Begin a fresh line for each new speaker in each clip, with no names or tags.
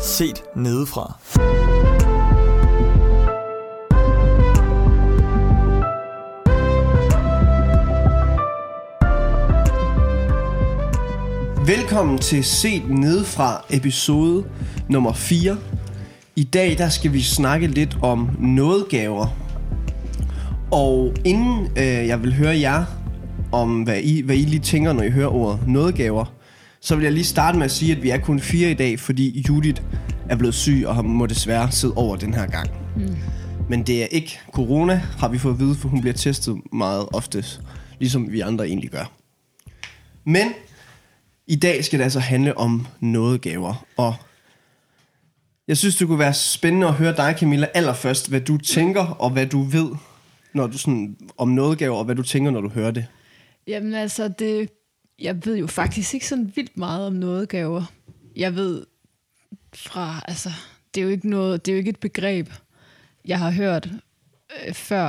set nedefra.
Velkommen til Set Nedefra episode nummer 4. I dag der skal vi snakke lidt om nådegaver. Og inden øh, jeg vil høre jer om, hvad I, hvad I lige tænker, når I hører ordet nådegaver, så vil jeg lige starte med at sige, at vi er kun fire i dag, fordi Judith er blevet syg og må desværre sidde over den her gang. Mm. Men det er ikke corona, har vi fået at vide, for hun bliver testet meget oftest, ligesom vi andre egentlig gør. Men i dag skal det altså handle om nådegaver, og jeg synes, det kunne være spændende at høre dig, Camilla, allerførst, hvad du tænker og hvad du ved når du sådan, om nådegaver, og hvad du tænker, når du hører det.
Jamen altså, det, jeg ved jo faktisk ikke sådan vildt meget om nådegaver. Jeg ved fra, altså, det er jo ikke, noget, det er jo ikke et begreb, jeg har hørt øh, før.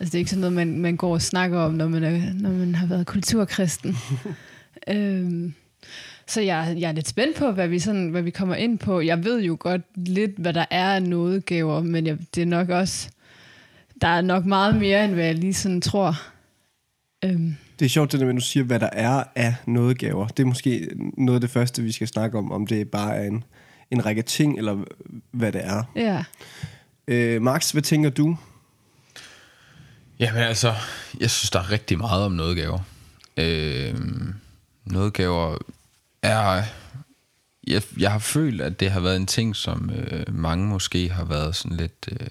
Altså, det er ikke sådan noget, man, man går og snakker om, når man, er, når man har været kulturkristen. øhm, så jeg, jeg er lidt spændt på, hvad vi, sådan, hvad vi kommer ind på. Jeg ved jo godt lidt, hvad der er af nådegaver, men jeg, det er nok også... Der er nok meget mere, end hvad jeg lige sådan tror.
Øhm. Det er sjovt, det der med, at du siger, hvad der er af nådegaver. Det er måske noget af det første, vi skal snakke om, om det bare er en, en række ting, eller hvad det er.
Ja.
Øh, Max, hvad tænker du?
Jamen altså, jeg synes, der er rigtig meget om nådegaver. Øh, nådegaver er... Jeg, jeg har følt, at det har været en ting, som øh, mange måske har været sådan lidt øh,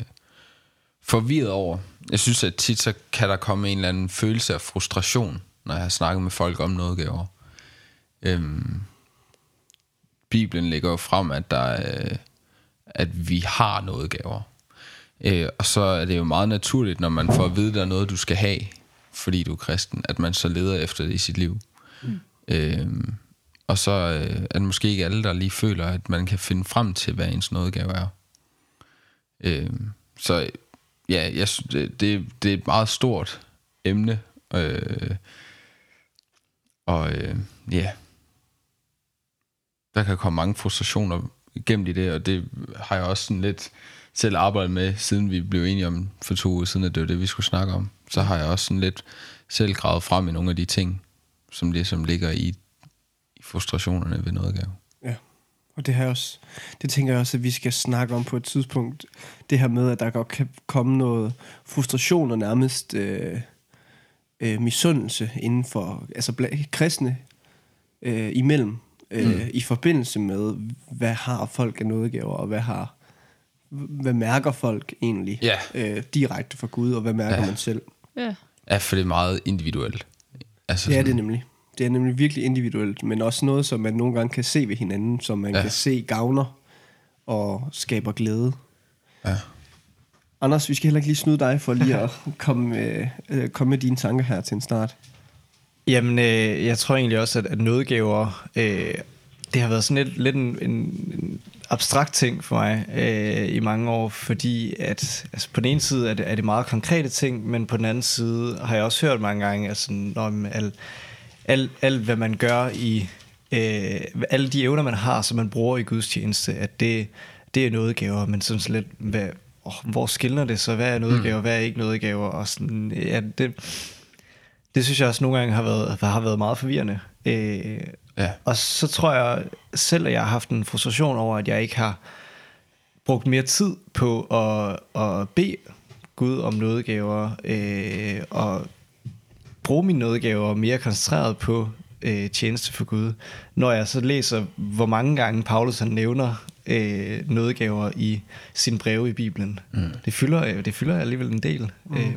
forvirret over. Jeg synes, at tit så kan der komme en eller anden følelse af frustration, når jeg har snakket med folk om nådegaver. Øh, Bibelen lægger jo frem, at der øh, at vi har nådegaver. Øh, og så er det jo meget naturligt, når man får at vide, at der er noget, du skal have, fordi du er kristen, at man så leder efter det i sit liv. Mm. Øh, og så øh, er det måske ikke alle, der lige føler, at man kan finde frem til, hvad ens nådegave er. Øh, så ja, jeg, det, det, det er et meget stort emne. Øh, og øh, ja, der kan komme mange frustrationer igennem i det, og det har jeg også sådan lidt selv arbejdet med, siden vi blev enige om for to uger siden, at det var det, vi skulle snakke om. Så har jeg også sådan lidt selv gravet frem i nogle af de ting, som ligesom ligger i, i frustrationerne ved noget gave.
Og det her også, det tænker jeg også, at vi skal snakke om på et tidspunkt. Det her med, at der godt kan komme noget frustration og nærmest øh, øh, misundelse inden for, altså kristne øh, imellem, øh, mm. i forbindelse med, hvad har folk af nådegaver, og hvad har hvad mærker folk egentlig
ja.
øh, direkte fra Gud, og hvad mærker ja. man selv?
Ja.
ja, for det er meget individuelt.
Altså ja, det er nemlig. Det er nemlig virkelig individuelt, men også noget, som man nogle gange kan se ved hinanden, som man ja. kan se gavner og skaber glæde.
Ja.
Anders, vi skal heller ikke lige snyde dig for lige at komme, øh, komme med dine tanker her til en start.
Jamen, øh, jeg tror egentlig også, at, at nådegaver, øh, det har været sådan lidt, lidt en, en, en abstrakt ting for mig øh, i mange år, fordi at altså på den ene side er det, er det meget konkrete ting, men på den anden side har jeg også hørt mange gange, altså, når alt, alt, alt hvad man gør i, øh, alle de evner man har, som man bruger i Guds tjeneste, at det, det er nådegaver, men sådan lidt, hvad, oh, hvor skiller det så? Hvad er nådegaver, mm. hvad er ikke nådegaver? Og sådan, ja, det, det synes jeg også nogle gange har været, har været meget forvirrende. Øh,
ja.
Og så tror jeg selv, at jeg har haft en frustration over, at jeg ikke har brugt mere tid på at, at bede Gud om nådegaver, øh, og bruge mine nådegaver mere koncentreret på øh, tjeneste for Gud. Når jeg så læser, hvor mange gange Paulus han nævner øh, nådegaver i sin breve i Bibelen. Mm. Det, fylder, det fylder alligevel en del. Mm. Øh,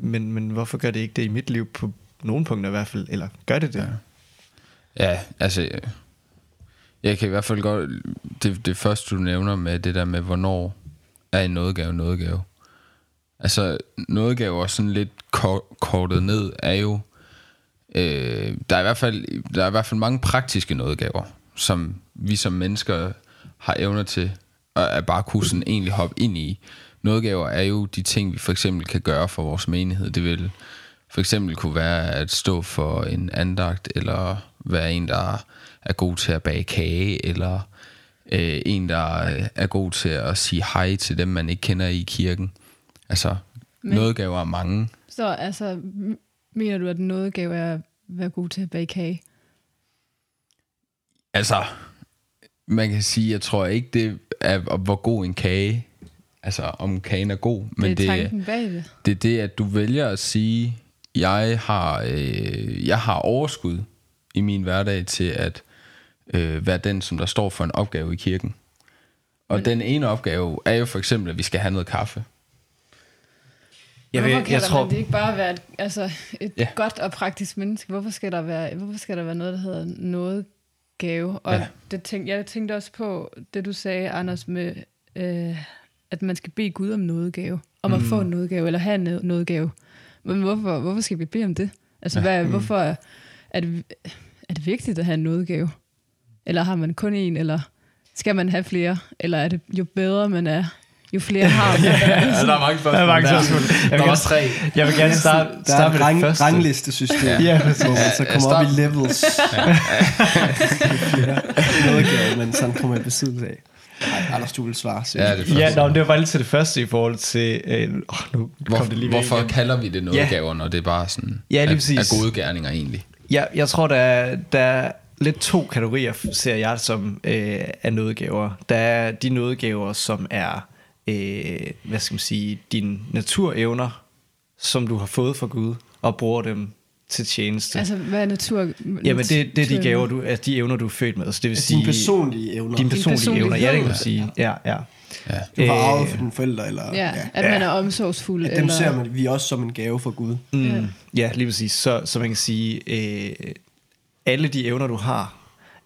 men, men hvorfor gør det ikke det i mit liv på nogle punkter i hvert fald? Eller gør det det?
Ja, ja altså... Jeg kan i hvert fald godt... Det, det første, du nævner med det der med, hvornår er en nådegave nådegave. Altså, noget gav også sådan lidt kortet ned, er jo... Øh, der, er i hvert fald, der er i hvert fald mange praktiske nådegaver, som vi som mennesker har evner til at bare kunne sådan egentlig hoppe ind i. Nådegaver er jo de ting, vi for eksempel kan gøre for vores menighed. Det vil for eksempel kunne være at stå for en andagt, eller være en, der er god til at bage kage, eller øh, en, der er god til at sige hej til dem, man ikke kender i kirken. Altså,
Men-
noget gaver mange.
Så altså, mener du, at noget gave er at være god til at bage kage?
Altså, man kan sige, jeg tror ikke, det er, hvor god en kage, altså om kagen er god, men
det
det,
er
det,
tanken bag det.
det er det, at du vælger at sige, jeg har, øh, jeg har overskud i min hverdag til at øh, være den, som der står for en opgave i kirken. Og men, den ene opgave er jo for eksempel, at vi skal have noget kaffe.
Jeg,
Hvorfor kan
jeg
der
tror,
man det ikke bare være et, altså et
Ja.
godt og praktisk menneske? Hvorfor skal, der være, hvorfor skal der være noget, der hedder noget gave? Og
Ja.
det tænk, jeg tænkte også på det, du sagde, Anders, med øh, at man skal bede Gud om noget gave. Om at få en noget gave, eller have en noget gave. Men hvorfor, hvorfor skal vi bede om det? Altså,
Ja.
hvad, hvorfor er, er, det, er det vigtigt at have en noget gave? Eller har man kun en, eller skal man have flere? Eller er det jo bedre man er, jo flere har man?
Ja, der er mange spørgsmål.
Der er mange spørgsmål. Jeg vil
Der var tre.
jeg vil gerne starte,
Der er
starte med
rang,
det første.
ranglistesystem,
Ja,
hvor man så
Ja,
kommer op
start-
i levels. Noget gave, men sådan kommer i besiddelse af. Nej, Anders, du vil svare.
Ja, det er
Ja, men det var bare lige til det første i forhold til... Øh, oh, nu
Hvor,
kom det lige
hvorfor
igen.
kalder vi det noget
Ja.
gaver, når det er bare sådan
Ja, lige
er,
præcis.
er gode gerninger egentlig?
Ja, jeg tror, der er, der er lidt to kategorier, ser jeg som øh, af nådegaver. Der er de nådegaver, som er, øh, hvad skal man sige, dine naturevner, som du har fået fra Gud, og bruger dem til tjeneste. Altså,
altså, hvad er natur?
Jamen, det, det er de gaver, du, altså de evner, du er født med. Så det vil sige,
Dine personlige evner.
dine personlige,
personlige
evner. Ja, det kan man sige. Ja, ja.
Ja.
du har
Øh,
arvet for dine forældre, eller...
Ja, at man er omsorgsfuld.
At dem
eller,
ser man, vi også som en gave fra Gud.
Mm,
Ja.
ja, lige præcis. Så, så man kan sige, øh, alle de evner, du har,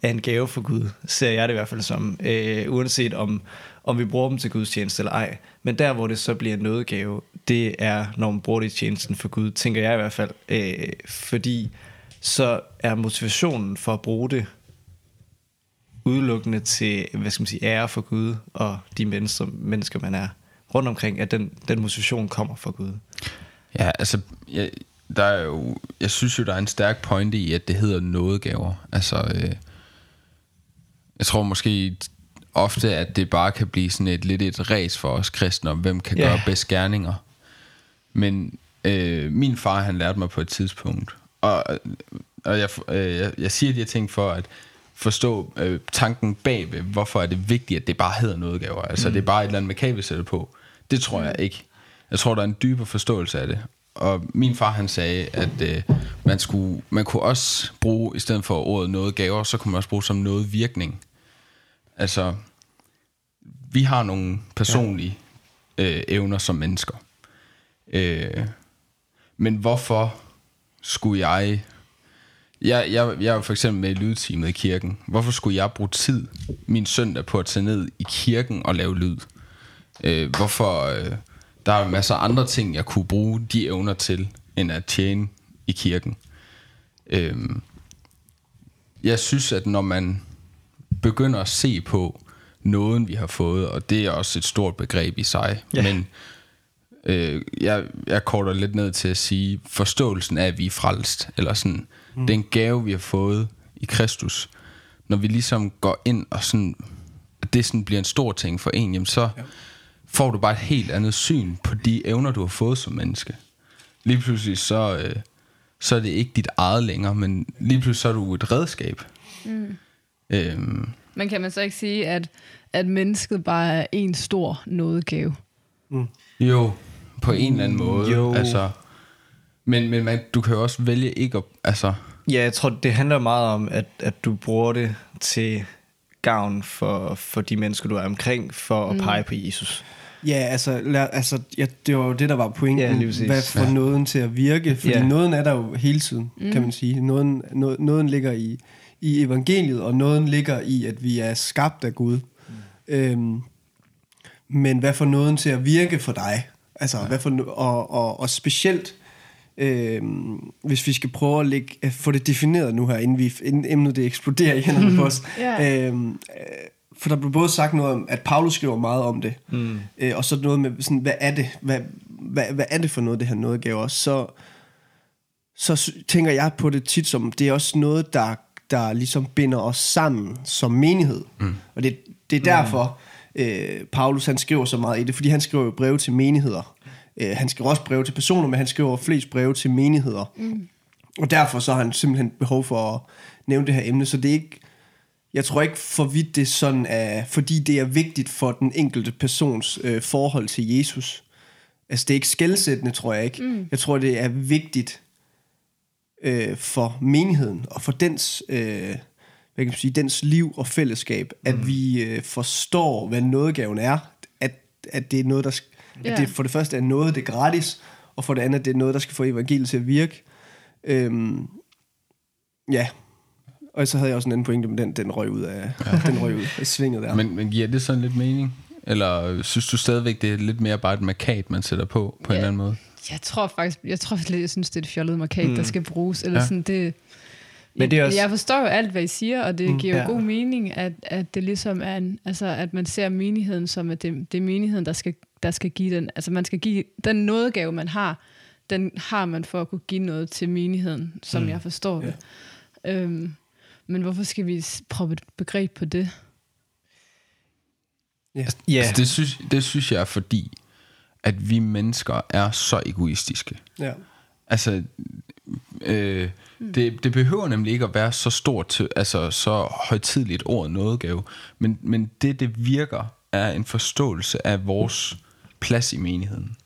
er en gave for Gud, ser jeg det i hvert fald som, øh, uanset om, om vi bruger dem til Guds tjeneste eller ej. Men der, hvor det så bliver en nådegave, det er, når man bruger det i tjenesten for Gud, tænker jeg i hvert fald. Øh, fordi så er motivationen for at bruge det udelukkende til, hvad skal man sige, ære for Gud og de mennesker, mennesker man er rundt omkring, at den, den motivation kommer fra Gud.
Ja, altså, jeg, der er jo, jeg synes jo, der er en stærk pointe i, at det hedder nådegaver. Altså, øh, jeg tror måske ofte, at det bare kan blive sådan et lidt et race for os kristne, om hvem kan
Ja.
gøre bedst gerninger. Men øh, min far, han lærte mig på et tidspunkt, og, og jeg, øh, jeg, jeg siger de her ting for at forstå øh, tanken bag ved, hvorfor er det vigtigt, at det bare hedder nådegaver. Altså, mm. det er bare et eller andet mekabe sætte på. Det tror jeg ikke. Jeg tror, der er en dybere forståelse af det. Og min far, han sagde, at øh, man, skulle, man kunne også bruge, i stedet for ordet noget gaver, så kunne man også bruge som noget virkning. Altså, vi har nogle personlige øh, evner som mennesker. Øh, men hvorfor skulle jeg... Jeg, jeg, jeg er jo for eksempel med i lydteamet i kirken. Hvorfor skulle jeg bruge tid min søndag på at tage ned i kirken og lave lyd? Øh, hvorfor... Øh, der er masser af andre ting, jeg kunne bruge de evner til, end at tjene i kirken. Øh, jeg synes, at når man begynder at se på nåden, vi har fået, og det er også et stort begreb i sig,
Ja.
men øh, jeg, jeg korter lidt ned til at sige, forståelsen af, at vi er frelst, eller sådan, mm. den gave, vi har fået i Kristus, når vi ligesom går ind og sådan, at det sådan bliver en stor ting for en, jamen så ja. får du bare et helt andet syn på de evner, du har fået som menneske. Lige pludselig så, øh, så er det ikke dit eget længere, men lige pludselig så er du et redskab. Mm. Øhm,
Men kan man så ikke sige, at, at mennesket bare er en stor nådegave?
jo, på en eller anden måde.
Jo.
Altså, men men man, du kan jo også vælge ikke at... Altså,
Ja, jeg tror, det handler meget om, at, at du bruger det til gavn for, for de mennesker, du er omkring, for at pege på Jesus.
Ja, altså, lad, altså ja, det var jo det, der var pointen.
Ja.
Hvad får
Ja.
nåden til at virke? Fordi
Ja.
nåden er der jo hele tiden, mm. kan man sige. Nåden, nå, nåden ligger i, i evangeliet, og nåden ligger i, at vi er skabt af Gud. Mm. Øhm, men hvad får nåden til at virke for dig? Altså, ja. hvad for, og, og, og specielt, øhm, hvis vi skal prøve at lægge, at få det defineret nu her, inden, vi, inden emnet det eksploderer i hænderne på os.
Ja.
øhm, øh, for der blev både sagt noget om, at Paulus skriver meget om det, mm. øh, og så noget med, sådan, hvad er det? Hvad, hvad, hvad er det for noget, det her nådegave også? Så, så sy- tænker jeg på det tit som, det er også noget, der, der ligesom binder os sammen som menighed. Mm. Og det, Det er derfor, øh, Paulus han skriver så meget i det, fordi han skriver jo breve til menigheder. Øh, han skriver også breve til personer, men han skriver flest breve til menigheder. Mm. Og derfor så har han simpelthen behov for at nævne det her emne, så det er ikke, jeg tror ikke for vidt det er sådan, at, fordi det er vigtigt for den enkelte persons øh, forhold til Jesus. Altså det er ikke skældsættende, tror jeg ikke. Mm. Jeg tror, det er vigtigt øh, for menigheden og for dens, øh, hvad kan man sige, dens liv og fællesskab, mm. at vi øh, forstår, hvad nådegaven er. At, at det er noget, der sk-
Ja.
at det for det første er noget, det er gratis, og for det andet, det er noget, der skal få evangeliet til at virke. Øhm, ja, og så havde jeg også en anden pointe, men den, den røg ud af, ja. den røg ud af svinget der.
Men, men giver det sådan lidt mening? Eller synes du stadigvæk, det er lidt mere bare et markat, man sætter på, på ja. en eller anden måde?
Jeg tror faktisk, jeg tror lidt, jeg synes, det er et fjollet markat, mm. der skal bruges. Eller
Ja.
ja. sådan, det,
Men det er
jeg,
også-
jeg forstår jo alt, hvad I siger, og det mm, giver jo
ja.
god mening, at, at det ligesom er en, altså, at man ser menigheden som, at det, det er menigheden, der skal, der skal give den, altså man skal give den nådegave, man har, den har man for at kunne give noget til menigheden, som mm. jeg forstår det. Øhm, men hvorfor skal vi proppe et begreb på det?
ja.
Ja,
Altså, det, synes, det synes jeg er fordi, at vi mennesker er så egoistiske.
ja.
Altså, øh, det, det behøver nemlig ikke at være så stort, til, altså så højtidligt ord nådegave, men, men det, det virker, er en forståelse af vores plads i menigheden.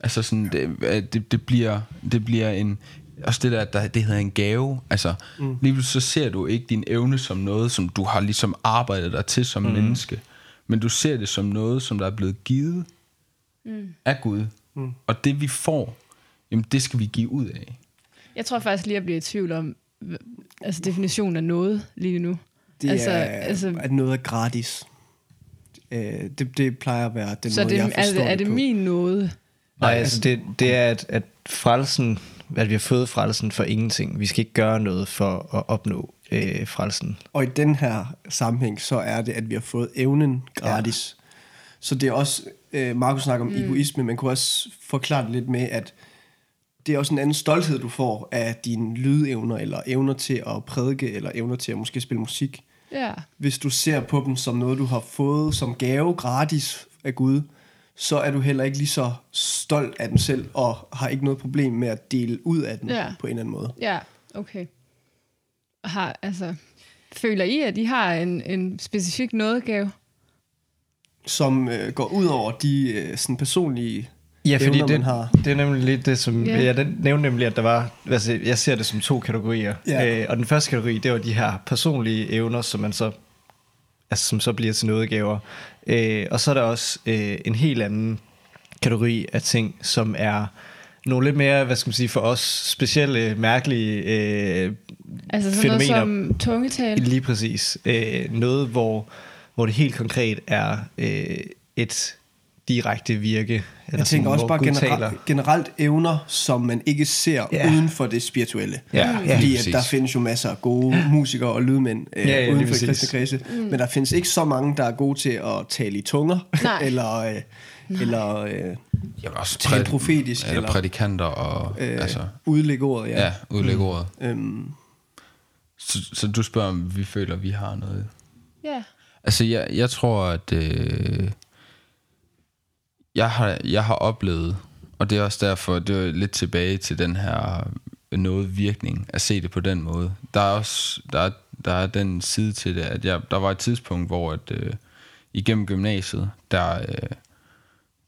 Altså sådan, det, at det, det, bliver, det bliver en, også det der, der det hedder en gave, altså mm. lige så ser du ikke din evne som noget, som du har ligesom arbejdet dig til som mm. menneske, men du ser det som noget, som der er blevet givet mm. af Gud, mm. og det vi får, jamen det skal vi give ud af.
Jeg tror faktisk lige, at jeg bliver i tvivl om altså definitionen af noget lige nu.
Det
Altså-
er,
altså-
altså, at noget er gratis. Øh, det, det plejer at være den
Så
måde,
det,
jeg
er,
forstår
er det
på.
min nåde?
Nej, altså det, det er, at, at frelsen, at vi har fået frelsen for ingenting. Vi skal ikke gøre noget for at opnå øh, frelsen.
Og i den her sammenhæng, så er det, at vi har fået evnen gratis. Ja. Så det er også, øh, Markus snakker om mm. egoisme, man kunne også forklare det lidt med, at det er også en anden stolthed, du får af dine lydevner, eller evner til at prædike, eller evner til at måske spille musik.
Ja.
Hvis du ser på dem som noget, du har fået som gave gratis af Gud, så er du heller ikke lige så stolt af den selv, og har ikke noget problem med at dele ud af den
Ja.
på en eller anden måde.
Ja, okay. Har, altså, føler I, at I har en, en specifik nådegave?
Som øh, går ud over de øh, sådan personlige
Ja, fordi
evner,
det,
man har.
det er nemlig lidt det, som...
Ja.
Yeah. Jeg den- nævnte nemlig, at der var... Altså, jeg ser det som to kategorier.
Ja.
Øh, og den første kategori, det var de her personlige evner, som man så... Altså, som så bliver til nådegaver. Øh, og så er der også øh, en helt anden kategori af ting, som er nogle lidt mere, hvad skal man sige, for os specielle, mærkelige øh,
Altså sådan noget
Fænomener.
som tungetal?
Lige præcis. Øh, noget, hvor, hvor det helt konkret er øh, et direkte virke. Eller
Jeg tænker
sådan,
også
hvor
bare generelt,
taler.
generelt evner, som man ikke ser
Ja.
ja. uden for det spirituelle.
Ja, ja,
Fordi at der findes jo masser af gode musikere og lydmænd øh,
Ja, ja, lige
uden for kristne kredse. Mm. Men der findes ikke så mange, der er gode til at tale i tunger.
Nej.
eller øh, eller øh,
Jeg også
Tale profetisk,
Eller,
eller-
prædikanter og
øh,
altså,
udlægge ordet. Ja.
ja, udlægge ordet.
Øhm,
Så, så du spørger, om vi føler, vi har noget?
Ja.
Altså, jeg, jeg tror, at øh, jeg, har, jeg har oplevet, og det er også derfor, det er lidt tilbage til den her noget virkning, at se det på den måde. Der er også der er, der er den side til det, at jeg, der var et tidspunkt, hvor at, øh, igennem gymnasiet, der, øh,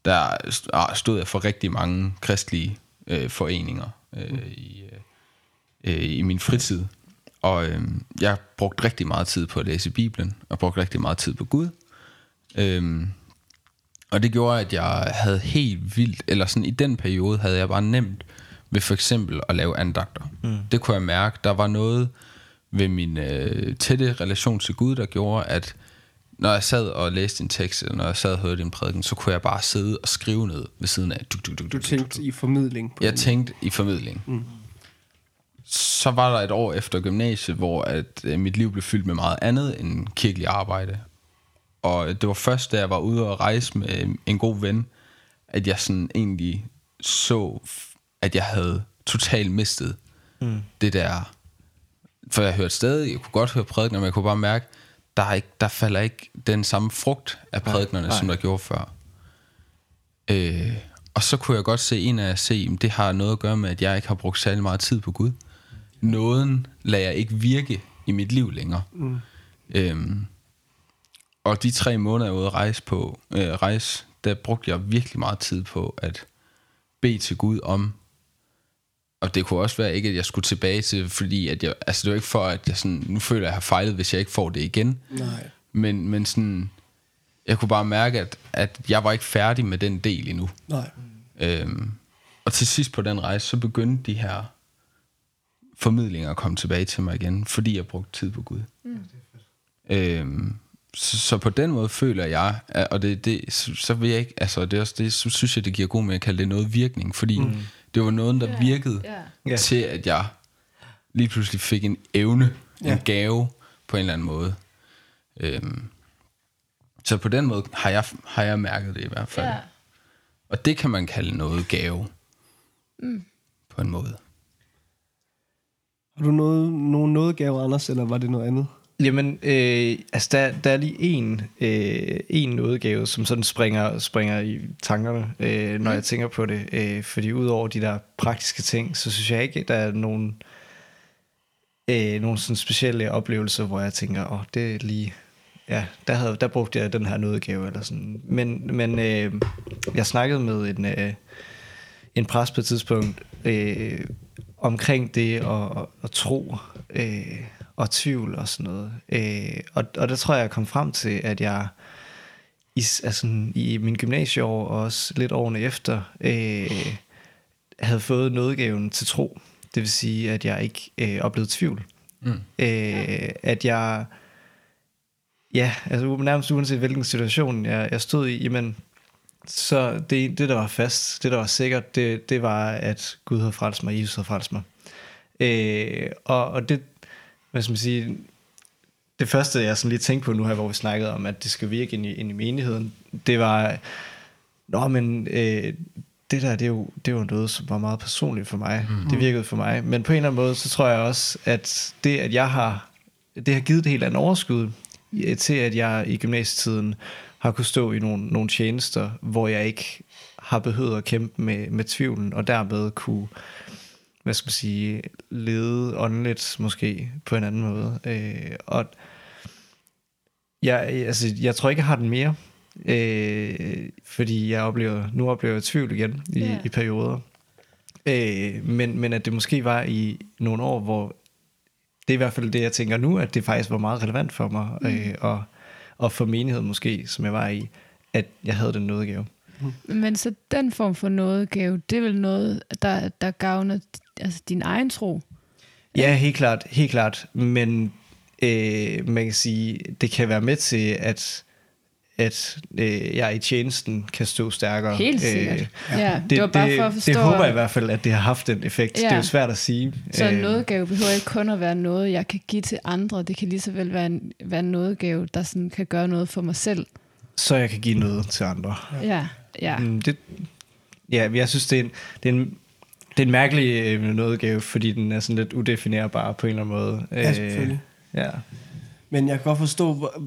der ah, stod jeg for rigtig mange kristelige øh, foreninger øh, i, øh, øh, i min fritid. Og øh, jeg brugte rigtig meget tid på at læse Bibelen, og brugte rigtig meget tid på Gud. Øhm, og det gjorde, at jeg havde helt vildt, eller sådan i den periode havde jeg bare nemt ved for eksempel at lave andagter. Mm. Det kunne jeg mærke. Der var noget ved min øh, tætte relation til Gud, der gjorde, at når jeg sad og læste en tekst, eller når jeg sad og hørte en prædiken, så kunne jeg bare sidde og skrive ned ved siden af. Duk, duk,
du
duk, duk,
tænkte i formidling. På
jeg
den.
tænkte i formidling. Mm. Så var der et år efter gymnasiet, hvor at, øh, mit liv blev fyldt med meget andet end kirkelig arbejde. Og det var først, da jeg var ude og rejse med øh, en god ven, at jeg sådan egentlig så, at jeg havde totalt mistet mm. det der. For jeg hørte stadig, jeg kunne godt høre prædikener, men jeg kunne bare mærke, der, er ikke, der falder ikke den samme frugt af prædiknerne,
nej.
som der gjorde før. Øh, og så kunne jeg godt se en af jer se, at det har noget at gøre med, at jeg ikke har brugt særlig meget tid på Gud. Nåden lader jeg ikke virke i mit liv længere. Mm. Øhm, og de tre måneder, jeg var ude at rejse, på, øh, rejse, der brugte jeg virkelig meget tid på at bede til Gud om, og det kunne også være ikke, at jeg skulle tilbage til, fordi at jeg, altså det var ikke for, at jeg sådan, nu føler jeg, at jeg har fejlet, hvis jeg ikke får det igen.
Nej.
Men, men sådan, jeg kunne bare mærke, at, at jeg var ikke færdig med den del endnu.
Nej.
Øhm, og til sidst på den rejse, så begyndte de her formidlinger at komme tilbage til mig igen, fordi jeg brugte tid på Gud. Mm. Øhm, så, så på den måde føler jeg, at- og det, det, så, så vil jeg ikke, altså det er også det, så synes jeg, det giver god med at kalde det noget virkning, fordi mm. det var noget, der virkede
Ja.
Ja.
til, at jeg lige pludselig fik en evne,
Ja.
en gave på en eller anden måde. Øhm, så på den måde har jeg, har jeg mærket det i hvert fald.
Ja.
Og det kan man kalde noget gave. Mm. På en måde.
Har du noget, nogen nådegave, Anders, eller var det noget andet?
Jamen, øh, altså der, der er lige en, øh, en nådegave, som sådan springer, springer i tankerne, øh, når mm. jeg tænker på det. Øh, fordi udover de der praktiske ting, så synes jeg ikke, der er nogen, øh, nogen sådan specielle oplevelser, hvor jeg tænker, åh, oh, det er lige... Ja, der, havde, der brugte jeg den her nådegave, eller sådan. Men, men øh, jeg snakkede med en, øh, en præst på et tidspunkt øh, omkring det at, at, at tro øh, og tvivl og sådan noget. Øh, og, og der tror jeg, jeg kom frem til, at jeg i, altså, i min gymnasieår og også lidt årene efter øh, havde fået nådegaven til tro. Det vil sige, at jeg ikke øh, oplevede tvivl.
Mm.
Øh, at jeg, ja, altså nærmest uanset hvilken situation jeg, jeg stod i, jamen, så det, det, der var fast, det, der var sikkert, det, det var, at Gud havde frelst mig, Jesus havde frelst mig. Øh, og, og det, hvad skal man sige, det første, jeg sådan lige tænkte på nu her, hvor vi snakkede om, at det skal virke ind i, ind i menigheden, det var, nå, men øh, det der, det er, jo, det er jo noget, som var meget personligt for mig. Mm. Det virkede for mig. Men på en eller anden måde, så tror jeg også, at det, at jeg har, det har givet et helt andet overskud øh, til, at jeg i gymnasietiden har kunne stå i nogle, nogle tjenester, hvor jeg ikke har behøvet at kæmpe med, med tvivlen, og dermed kunne hvad skal man sige, lede åndeligt måske på en anden måde. Øh, og jeg, altså, jeg tror ikke, jeg har den mere, øh, fordi jeg oplever, nu oplever jeg tvivl igen i, yeah. i perioder. Øh, men, men at det måske var i nogle år, hvor det er i hvert fald det, jeg tænker nu, at det faktisk var meget relevant for mig, mm. øh, og, og for menigheden måske, som jeg var i, at jeg havde den nådegave.
Men så den form for nådegave, det er vel noget, der, der gavner altså, din egen tro?
Ja, helt klart, helt klart. Men øh, man kan sige, det kan være med til, at, at øh, jeg i tjenesten kan stå stærkere.
Helt sikkert.
Øh,
ja, det, det var bare
det,
for at forstå.
det håber jeg i hvert fald, at det har haft den effekt.
Ja.
Det er jo svært at sige.
Så en
Øh,
nådegave behøver ikke kun at være noget, jeg kan give til andre. Det kan lige så vel være en, være en nådegave, der sådan kan gøre noget for mig selv.
Så jeg kan give noget til andre.
Ja, ja.
Mm, det, ja, jeg synes, det er en, det er en, det er en mærkelig øh, nådegave, fordi den er sådan lidt udefinerbar på en eller anden måde.
Ja, selvfølgelig.
Ja.
Men jeg kan godt forstå, hvor-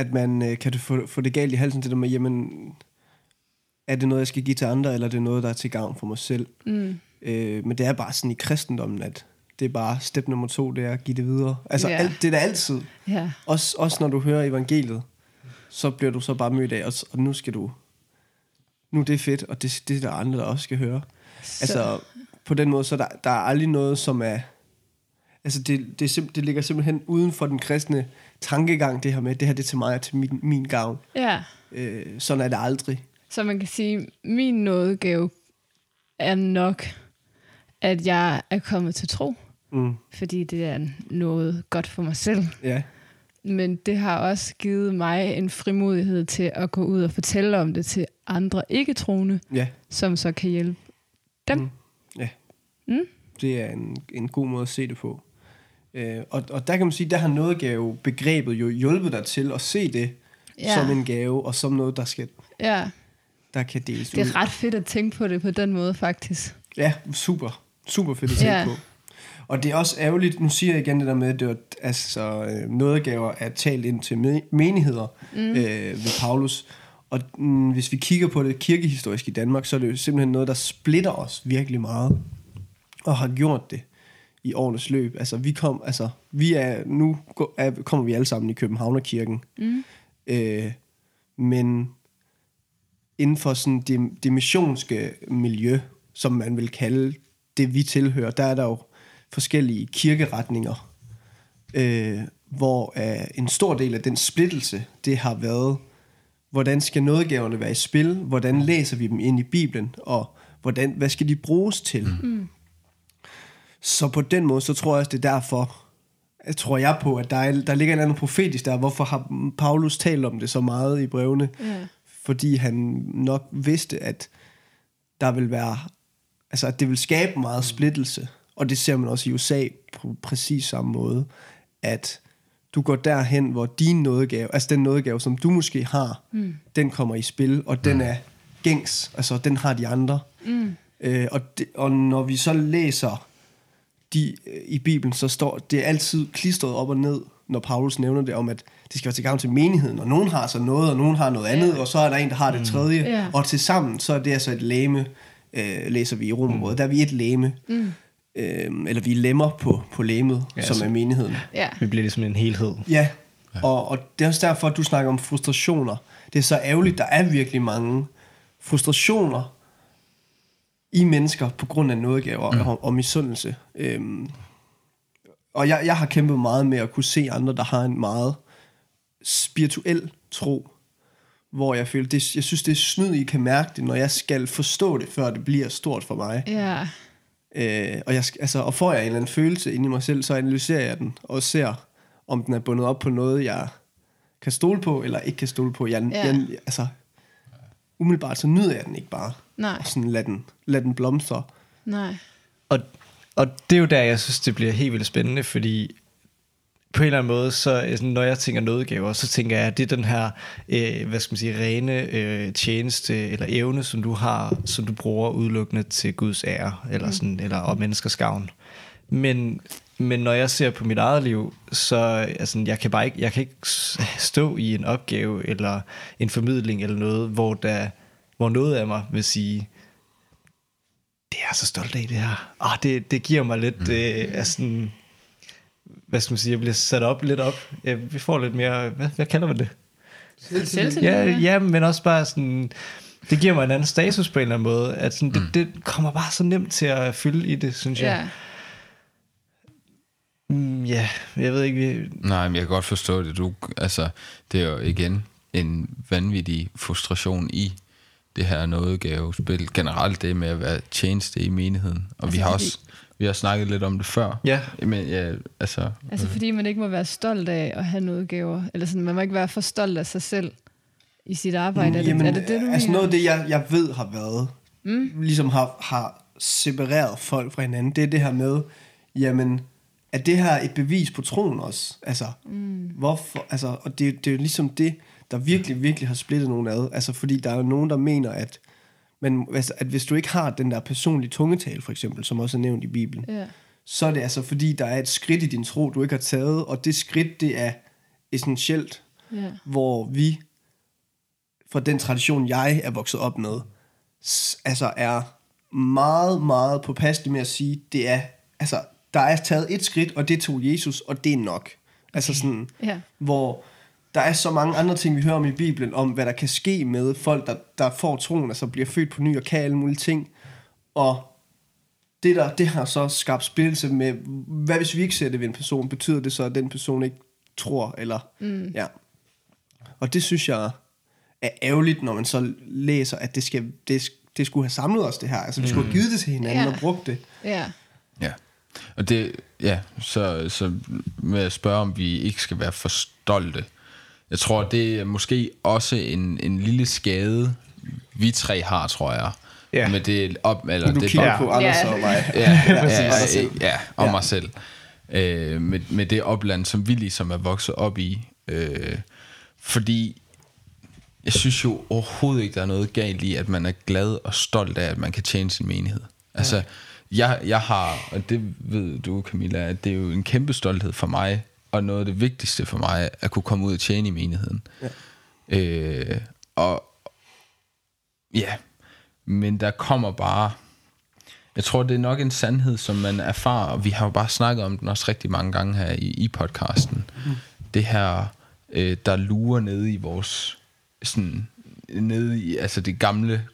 at man øh, kan få, få det galt i halsen, det der med, jamen, er det noget, jeg skal give til andre, eller er det noget, der er til gavn for mig selv?
Mm.
Øh, men det er bare sådan i kristendommen, at det er bare step nummer to, det er at give det videre. Altså,
Ja.
alt, det er da altid.
ja.
Også, også når du hører evangeliet, så bliver du så bare mødt af, og, og nu skal du, nu er det fedt, og det, det er der andre, der også skal høre.
Så,
Altså, på den måde, så der, der er aldrig noget, som er... Altså, det, det, er simp- det ligger simpelthen uden for den kristne tankegang, det her med, det her det er til mig og til min, min gavn.
ja.
Øh, sådan er det aldrig.
Så man kan sige, min nådegave er nok, at jeg er kommet til tro,
Mm.
fordi det er noget godt for mig selv.
Ja,
Men det har også givet mig en frimodighed til at gå ud og fortælle om det til andre ikke-troende,
ja.
som så kan hjælpe dem.
Mm. Ja.
Mm.
Det er en, en god måde at se det på. Øh, og, og der kan man sige, der har nådegave begrebet jo hjulpet dig til at se det
Ja.
som en gave, og som noget, der, skal,
Ja,
der kan deles
det
ud.
er ret fedt at tænke på det på den måde, faktisk.
Ja, super. Super fedt at tænke
Ja.
på. Og det er også ærgerligt, nu siger jeg igen det der med, at det var, altså, øh, nådegaver er talt ind til me- menigheder mm. øh, ved Paulus. Og mm, hvis vi kigger på det kirkehistorisk i Danmark, så er det jo simpelthen noget, der splitter os virkelig meget. Og har gjort det i årenes løb. Altså, vi kom, altså, vi er, nu er, kommer vi alle sammen i Københavnerkirken. Mm. Øh, men inden for sådan det, det missionske miljø, som man vil kalde det, vi tilhører, der er der jo forskellige kirkeretninger, øh, hvor øh, en stor del af den splittelse, det har været, hvordan skal nådegaverne være i spil, hvordan læser vi dem ind i Bibelen, og hvordan, hvad skal de bruges til? Mm. Så på den måde, så tror jeg også, det er derfor, jeg tror jeg på, at der, er, der ligger en eller anden profetisk der. Hvorfor har Paulus talt om det så meget i brevene?
Ja.
Fordi han nok vidste, at der vil være, altså at det vil skabe meget splittelse. Og det ser man også i USA på præcis samme måde, at du går derhen, hvor din nådegave, altså den nådegave, som du måske har, mm. den kommer i spil, og den er gængs, altså den har de andre. Mm. Øh, og, det, og når vi så læser de, øh, i Bibelen, så står det er altid klistret op og ned, når Paulus nævner det om, at det skal være til gavn til menigheden, og nogen har så noget, og nogen har noget andet, og så er der en, der har det tredje,
Ja.
og til sammen, så er det altså et læme, øh, læser vi i Romerbrødet, der er vi et læme, mm. øh, eller vi er lemmer på, på læmet, ja, som
så-
er menigheden.
Ja.
Vi bliver ligesom en helhed.
Ja, og, og det er også derfor, at du snakker om frustrationer. Det er så ærgerligt, der er virkelig mange frustrationer i mennesker på grund af nådegaver mm. og, og misundelse. Øhm, og jeg, jeg har kæmpet meget med at kunne se andre, der har en meget spirituel tro, hvor jeg føler, det, jeg synes, det er snyd, I kan mærke det, når jeg skal forstå det, før det bliver stort for mig.
Ja.
Øh, og, jeg, skal- altså, og får jeg en eller anden følelse inde i mig selv, så analyserer jeg den og ser, om den er bundet op på noget, jeg kan stole på, eller ikke kan stole på. Jeg,
ja.
jeg, altså, umiddelbart så nyder jeg den ikke bare.
Nej.
Og sådan lad den, lad den blomstre.
Nej.
Og, og det er jo der, jeg synes, det bliver helt vildt spændende, fordi på en eller anden måde, så øh, når jeg tænker nådegaver, så tænker jeg, at det er den her, øh, hvad skal man sige, rene øh, tjeneste eller evne, som du har, som du bruger udelukkende til Guds ære, eller, sådan, eller og menneskers gavn. Men, men når jeg ser på mit eget liv, så altså, jeg kan bare ikke, jeg kan ikke stå i en opgave, eller en formidling, eller noget, hvor, der, hvor noget af mig vil sige, det er jeg så stolt af det her. Ah, det, det giver mig lidt mm. øh, af sådan, hvad skal man sige, jeg bliver sat op lidt op. Vi får lidt mere, hvad, hvad kalder man det?
Selvtillid.
Ja, ja, men også bare sådan, det giver mig en anden status på en eller anden måde, at sådan, det, det kommer bare så nemt til at fylde i det, synes jeg.
Ja.
Mm, ja, jeg ved ikke, vi,
Nej, men jeg kan godt forstå det. Du, altså, det er jo igen en vanvittig frustration i det her nådegavespil. Generelt det med at være tjeneste i menigheden. Og altså, vi har
fordi-
også vi har snakket lidt om det før.
Ja.
Men ja, altså...
Altså fordi man ikke må være stolt af at have noget gaver. Eller sådan, man må ikke være for stolt af sig selv i sit arbejde. Er det,
Jamen,
er det det, du
altså
mener?
noget af det, jeg, jeg ved har været, mm. ligesom har, har separeret folk fra hinanden, det er det her med, jamen, er det her et bevis på troen også? Altså, mm. hvorfor, altså, og det, det er jo ligesom det, der virkelig, virkelig har splittet nogen ad. Altså, fordi der er jo nogen, der mener, at, men, altså, at hvis du ikke har den der personlige tungetal, for eksempel, som også er nævnt i Bibelen,
Ja.
så er det altså fordi, der er et skridt i din tro, du ikke har taget, og det skridt, det er essentielt,
Ja.
hvor vi, fra den tradition, jeg er vokset op med, altså er meget, meget påpasselig med at sige, det er, altså, der er taget et skridt, og det tog Jesus, og det er nok. Altså sådan,
Ja.
hvor der er så mange andre ting, vi hører om i Bibelen, om hvad der kan ske med folk, der, der får troen, altså bliver født på ny og kan alle mulige ting. Og det, der, det har så skabt splittelse med, hvad hvis vi ikke ser det ved en person, betyder det så, at den person ikke tror, eller, mm. ja. Og det synes jeg er ærgerligt, når man så læser, at det, skal, det, det skulle have samlet os det her. Altså, vi skulle have givet det til hinanden
Ja.
og brugt det.
Ja.
Ja. Og det, ja, så, så med at spørge, om vi ikke skal være for stolte. Jeg tror, det er måske også en, en lille skade, vi tre har, tror jeg.
Ja.
Med det op, eller
Du
det
kigger på Anders
Ja.
og mig.
ja, ja, ja, ja, og
Ja.
mig selv. Øh, med, med det opland, som vi ligesom er vokset op i. Øh, fordi jeg synes jo overhovedet ikke, der er noget galt i, at man er glad og stolt af, at man kan tjene sin menighed. Altså, jeg, jeg har, og det ved du Camilla, at det er jo en kæmpe stolthed for mig, og noget af det vigtigste for mig, at kunne komme ud og tjene i menigheden. Ja. Øh, og ja, men der kommer bare, jeg tror det er nok en sandhed, som man erfarer, og vi har jo bare snakket om den også rigtig mange gange her i, i podcasten. Mm. Det her, øh, der lurer nede i vores, sådan, nede i, altså det gamle,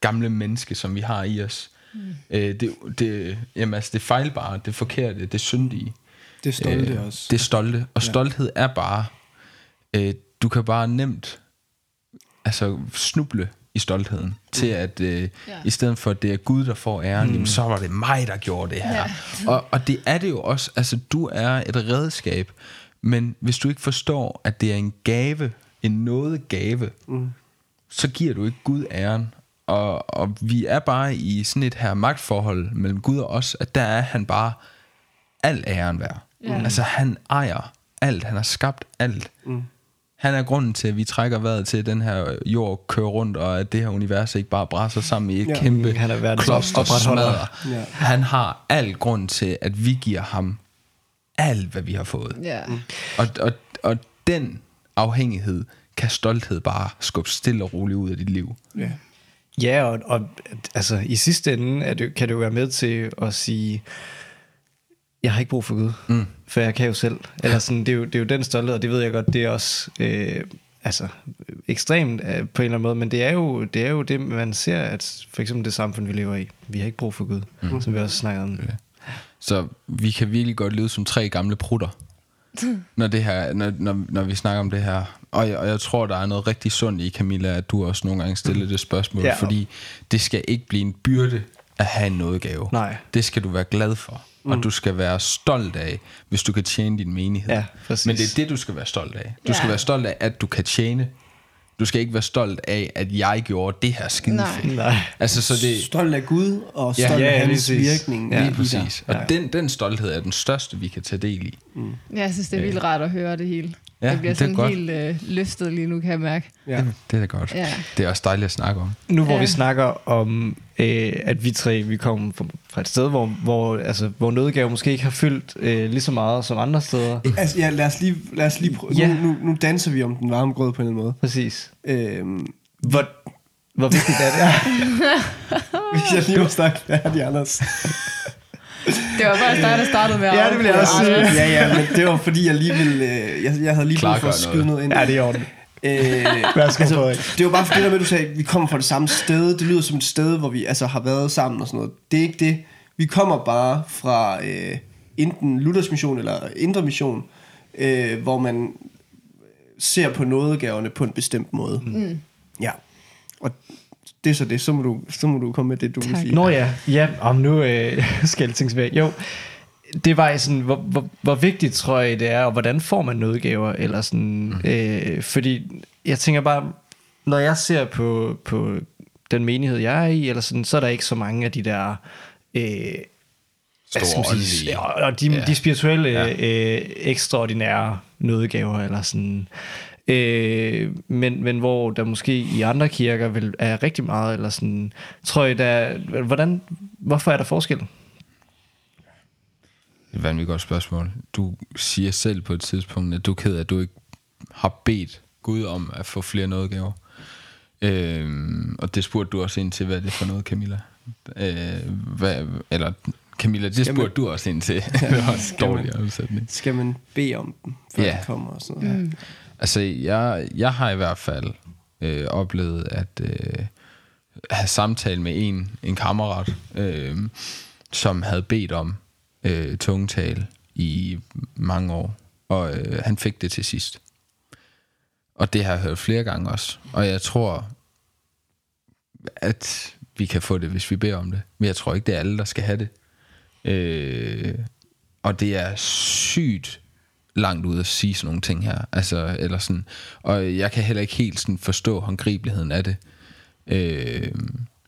gamle menneske, som vi har i os. Mm. Øh, det, det, jamen, altså det fejlbare, det forkerte, det syndige.
Det stolte øh, også.
Det stolte. Og ja. stolthed er bare, øh, du kan bare nemt altså snuble i stoltheden mm. til at øh, ja. i stedet for at det er Gud der får æren, mm. jamen, så var det mig der gjorde det her. Ja. Og, og det er det jo også. Altså du er et redskab, men hvis du ikke forstår at det er en gave, en noget gave, mm. så giver du ikke Gud æren. Og, og vi er bare i sådan et her magtforhold mellem Gud og os, at der er han bare al æren værd. Ja. Altså han ejer alt, han har skabt alt. Mm. Han er grunden til, at vi trækker vejret til, at den her jord kører rundt, og at det her univers ikke bare brænder sammen i et ja. kæmpe han er klods og smadrer. Ja. Han har al grund til, at vi giver ham alt, hvad vi har fået. Ja. Mm. Og, og, og den afhængighed kan stolthed bare skubbe stille og roligt ud af dit liv.
Ja, ja og, og altså, i sidste ende er det, kan det jo være med til at sige, jeg har ikke brug for Gud, mm. for jeg kan jo selv. Eller sådan, det, er jo, det er jo den stolthed, og det ved jeg godt, det er også øh, altså, ekstremt øh, på en eller anden måde, men det er, jo, det er jo det, man ser, at for eksempel det samfund, vi lever i, vi har ikke brug for Gud, mm. som vi også snakker om. Okay.
Så vi kan virkelig godt lyde som tre gamle prutter, når, det her, når, når, når vi snakker om det her. Og jeg, og jeg tror, der er noget rigtig sundt i, Camilla, at du også nogle gange stiller det spørgsmål, ja. fordi det skal ikke blive en byrde at have en nådegave. Nej. Det skal du være glad for mm. og du skal være stolt af, hvis du kan tjene din menighed. Ja, Men det er det, du skal være stolt af. Du ja. skal være stolt af, at du kan tjene. Du skal ikke være stolt af, at jeg gjorde det her skide Nej.
Nej. Altså, så det, stolt af Gud, og stolt ja, ja, af hans virkning.
Ja, lige præcis. Og ja. den, den stolthed er den største, vi kan tage del i.
Mm. Jeg synes, det er vildt rart at høre det hele. Ja, jeg bliver sådan godt. helt øh, løftet lige nu, kan jeg mærke.
Ja. Det, det er da godt. Ja. Det er også dejligt at snakke om.
Nu hvor ja. vi snakker om, øh, at vi tre vi kommer fra et sted, hvor, hvor, altså, hvor nødgave måske ikke har fyldt øh, lige så meget som andre steder.
Altså, ja, lad os lige, lad os lige prøve. Ja. Nu, nu, nu danser vi om den varme grød på en eller anden måde.
Præcis. Øhm, hvor, hvor vigtigt er det?
Hvis jeg lige må snakke færdig, Anders.
Det var bare dig, der startede med at
Ja, det vil jeg også sige. Ja, ja, men det var fordi, jeg lige ville... Øh, jeg, jeg havde lige brug for at skyde noget ind.
Ja, det er ordentligt. Øh,
altså, det var bare fordi, der med, du sagde, at vi kommer fra det samme sted. Det lyder som et sted, hvor vi altså, har været sammen og sådan noget. Det er ikke det. Vi kommer bare fra øh, enten Luthers mission eller Indre mission, øh, hvor man ser på nådegaverne på en bestemt måde. Mm. Ja. Og det er så det. Så må du, så må du komme med det, du tak. vil sige.
Nå ja, ja om nu øh, skal jeg Jo, det var sådan, hvor, hvor, hvor vigtigt tror jeg det er, og hvordan får man nødgaver, eller sådan, mm. øh, fordi jeg tænker bare, når jeg ser på, på den menighed, jeg er i, eller sådan, så er der ikke så mange af de der, øh,
Store sige,
og de, ja. de spirituelle, ja. øh, ekstraordinære nødgaver, eller sådan, Øh, men, men hvor der måske i andre kirker vil, er rigtig meget, eller sådan, tror jeg, der, hvordan, hvorfor er der forskel? Det
er et vanvittigt godt spørgsmål. Du siger selv på et tidspunkt, at du er ked af, at du ikke har bedt Gud om at få flere nådegaver. Øh, og det spurgte du også ind til, hvad er det for noget, Camilla? Øh, hvad, eller Camilla, det spurgte man, du også ind til. det var
dårlig Skal man bede om dem, før ja. de kommer og sådan noget? Mm.
Altså, jeg, jeg har i hvert fald øh, oplevet at øh, have samtale med en, en kammerat, øh, som havde bedt om øh, tungetal i mange år, og øh, han fik det til sidst. Og det har jeg hørt flere gange også. Og jeg tror, at vi kan få det, hvis vi beder om det. Men jeg tror ikke, det er alle, der skal have det. Øh, og det er sygt langt ud at sige sådan nogle ting her. Altså, eller sådan. Og jeg kan heller ikke helt sådan forstå håndgribeligheden af det.
Øh,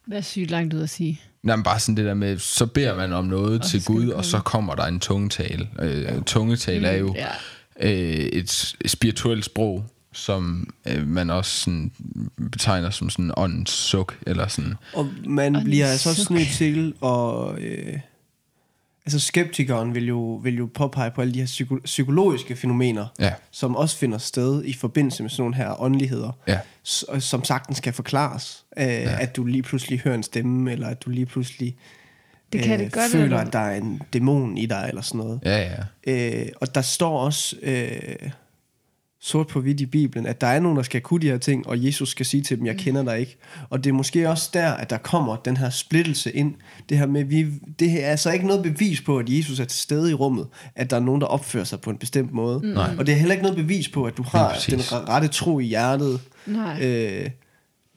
Hvad er sygt langt ud at sige?
Nej, men bare sådan det der med, så beder man om noget og til Gud, og så kommer der en tungetale. Øh, tungetale mm, er jo ja. øh, et spirituelt sprog, som øh, man også sådan betegner som sådan åndens suk, eller sådan.
Og man åndens bliver altså også nødt til at... Øh Altså skeptikeren vil jo, vil jo påpege på alle de her psyko- psykologiske fænomener,
Ja.
som også finder sted i forbindelse med sådan nogle her åndeligheder,
Ja.
som sagtens kan forklares. Øh, ja. At du lige pludselig hører en stemme, eller at du lige pludselig
Det kan det godt
føler,
være.
at der er en dæmon i dig, eller sådan noget.
Ja, ja.
Øh, og der står også øh, sort på hvidt i Bibelen, at der er nogen, der skal kunne de her ting, og Jesus skal sige til dem, jeg kender dig ikke. Og det er måske også der, at der kommer den her splittelse ind. Det her med, vi, det her er altså ikke noget bevis på, at Jesus er til stede i rummet, at der er nogen, der opfører sig på en bestemt måde. Mm.
Nej.
Og det er heller ikke noget bevis på, at du har
Lige
den rette tro i hjertet.
Nej.
Øh,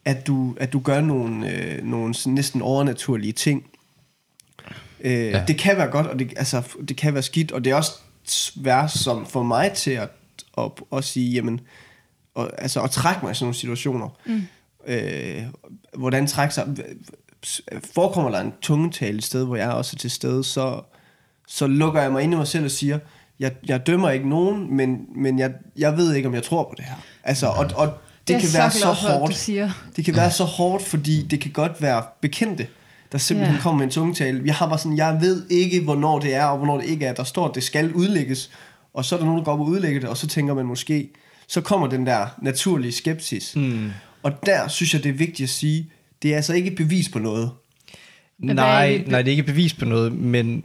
at, du, at du gør nogle, øh, nogle sådan næsten overnaturlige ting. Øh, ja.
Ja.
Det kan være godt, og det, altså, det kan være skidt, og det er også svært som for mig til at, at, at sige, jamen, og, altså at trække mig i sådan nogle situationer. Mm. Øh, hvordan trække sig? Forekommer der en tungetale et sted, hvor jeg også er til stede, så, så lukker jeg mig ind i mig selv og siger, jeg, jeg dømmer ikke nogen, men, men jeg, jeg ved ikke, om jeg tror på det her. Altså, og, og det,
er
kan
så
være så hårdt.
siger.
Det kan være så hårdt, fordi det kan godt være bekendte, der simpelthen
Ja.
kommer med en tungetale. Jeg har bare sådan, jeg ved ikke, hvornår det er, og hvornår det ikke er. Der står, at det skal udlægges, og så er der nogen, der går op og udlægger det, og så tænker man måske, så kommer den der naturlige skepsis. Mm. Og der synes jeg, det er vigtigt at sige, det er altså ikke et bevis på noget.
Nej,
det?
nej, det er ikke bevis på noget, men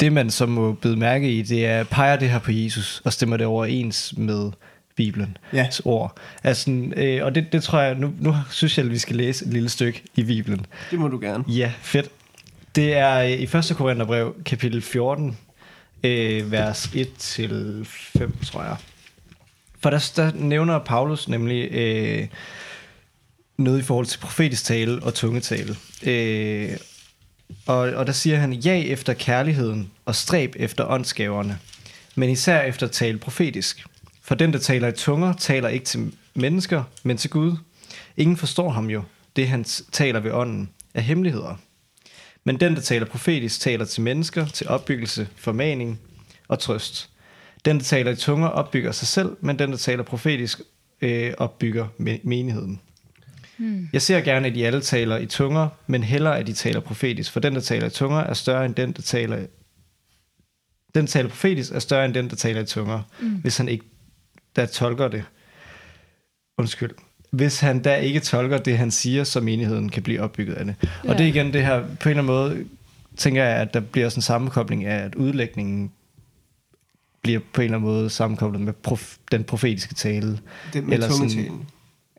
det man så må bide mærke i, det er, peger det her på Jesus, og stemmer det overens med Bibelens
Ja.
ord. Altså, øh, og det, det tror jeg, nu, nu synes jeg, at vi skal læse et lille stykke i Bibelen.
Det må du gerne.
Ja, fedt. Det er øh, i 1. Korintherbrev, kapitel 14, øh, vers 1-5, tror jeg. For der, der nævner Paulus nemlig øh, noget i forhold til profetisk tale og tungetale. Øh, og, og der siger han, ja efter kærligheden og stræb efter åndsgaverne, men især efter at tale profetisk. For den, der taler i tunger, taler ikke til mennesker, men til Gud. Ingen forstår ham jo. Det, han taler ved ånden, er hemmeligheder. Men den, der taler profetisk, taler til mennesker, til opbyggelse, formaning og trøst. Den, der taler i tunger, opbygger sig selv, men den, der taler profetisk, øh, opbygger me- menigheden. Hmm. Jeg ser gerne, at de alle taler i tunger, men hellere, at de taler profetisk. For den, der taler i tunger, er større end den, der taler... Den, der taler profetisk, er større end den, der taler i tunger, mm. hvis han ikke der tolker det. Undskyld. Hvis han der ikke tolker det, han siger, så menigheden kan blive opbygget af det. Ja. Og det er igen det her, på en eller anden måde, tænker jeg, at der bliver sådan en sammenkobling af, at udlægningen bliver på en eller anden måde sammenkoblet med prof- den profetiske tale.
Den med
Eller sådan-.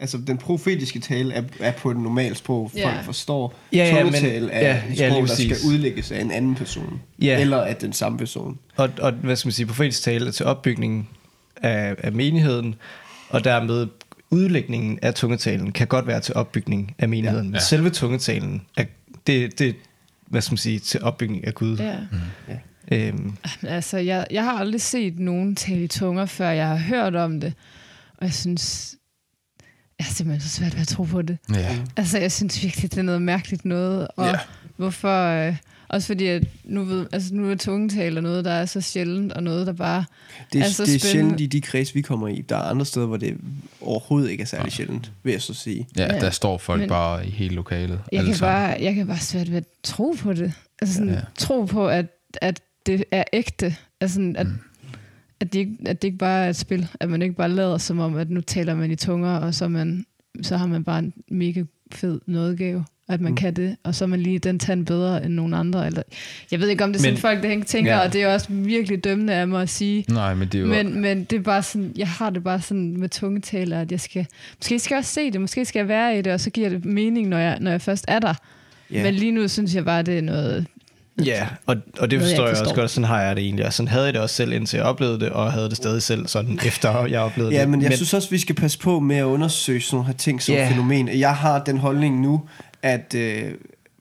Altså, den profetiske tale er, er på et normalt sprog, folk
Ja.
forstår.
Ja, ja, men-
er
ja,
et
ja,
sprog,
lige
der skal udlægges af en anden person.
Ja.
Eller af den samme person.
Og, og hvad skal man sige, profetisk tale er til opbygning af, af menigheden, og dermed udlægningen af tungetalen kan godt være til opbygning af menigheden. Ja,
Ja.
ja. Selve tungetalen, er, det, det hvad skal man sige, til opbygning af Gud.
Ja.
Øhm,
Altså, jeg, jeg har aldrig set nogen tale i tunger, før jeg har hørt om det. Og jeg synes, jeg har simpelthen så svært ved at tro på det.
Ja.
Altså, jeg synes virkelig, det er noget mærkeligt noget. Og
Ja.
hvorfor... Øh, også fordi, at nu, ved, altså, nu er tungetale noget, der er så sjældent, og noget, der bare...
Det er,
Altså,
det er
spændende.
sjældent i de kreds, vi kommer i. Der er andre steder, hvor det overhovedet ikke er særlig sjældent, vil jeg så sige.
Ja,
Ja.
der står folk
Men-
bare i hele lokalet.
Jeg kan,
sammen.
bare, jeg kan bare svært ved at tro på det. Altså sådan,
Ja.
tro på, at, at det er ægte. Altså sådan, at, mm. at, det ikke, at det ikke bare er et spil. At man ikke bare lader som om, at nu taler man i tunger, og så, man, så har man bare en mega fed nådegave. At man
Mm.
kan det, og så er man lige den tand bedre end nogen andre. Eller, jeg ved ikke, om det er sådan,
Men-
folk der tænker,
Ja.
ja. og det er også virkelig dømmende af mig at sige.
Nej, men det er jo...
Men, men det er bare sådan, jeg har det bare sådan med tungetaler, at jeg skal, måske skal jeg også se det, måske skal jeg være i det, og så giver det mening, når jeg, når jeg først er der.
Ja.
Yeah. Men lige nu synes jeg bare, det er noget...
ja, og, og det
Noget, jeg
forstår jeg,
ikke
også
forstår.
godt, sådan har jeg det egentlig. Og sådan havde jeg det også selv, indtil jeg oplevede det, og havde det stadig selv, sådan efter jeg oplevede
Ja,
det.
men jeg men, synes også, vi skal passe på med at undersøge sådan nogle her ting som
Ja.
yeah. fænomen. Jeg har den holdning nu, at øh,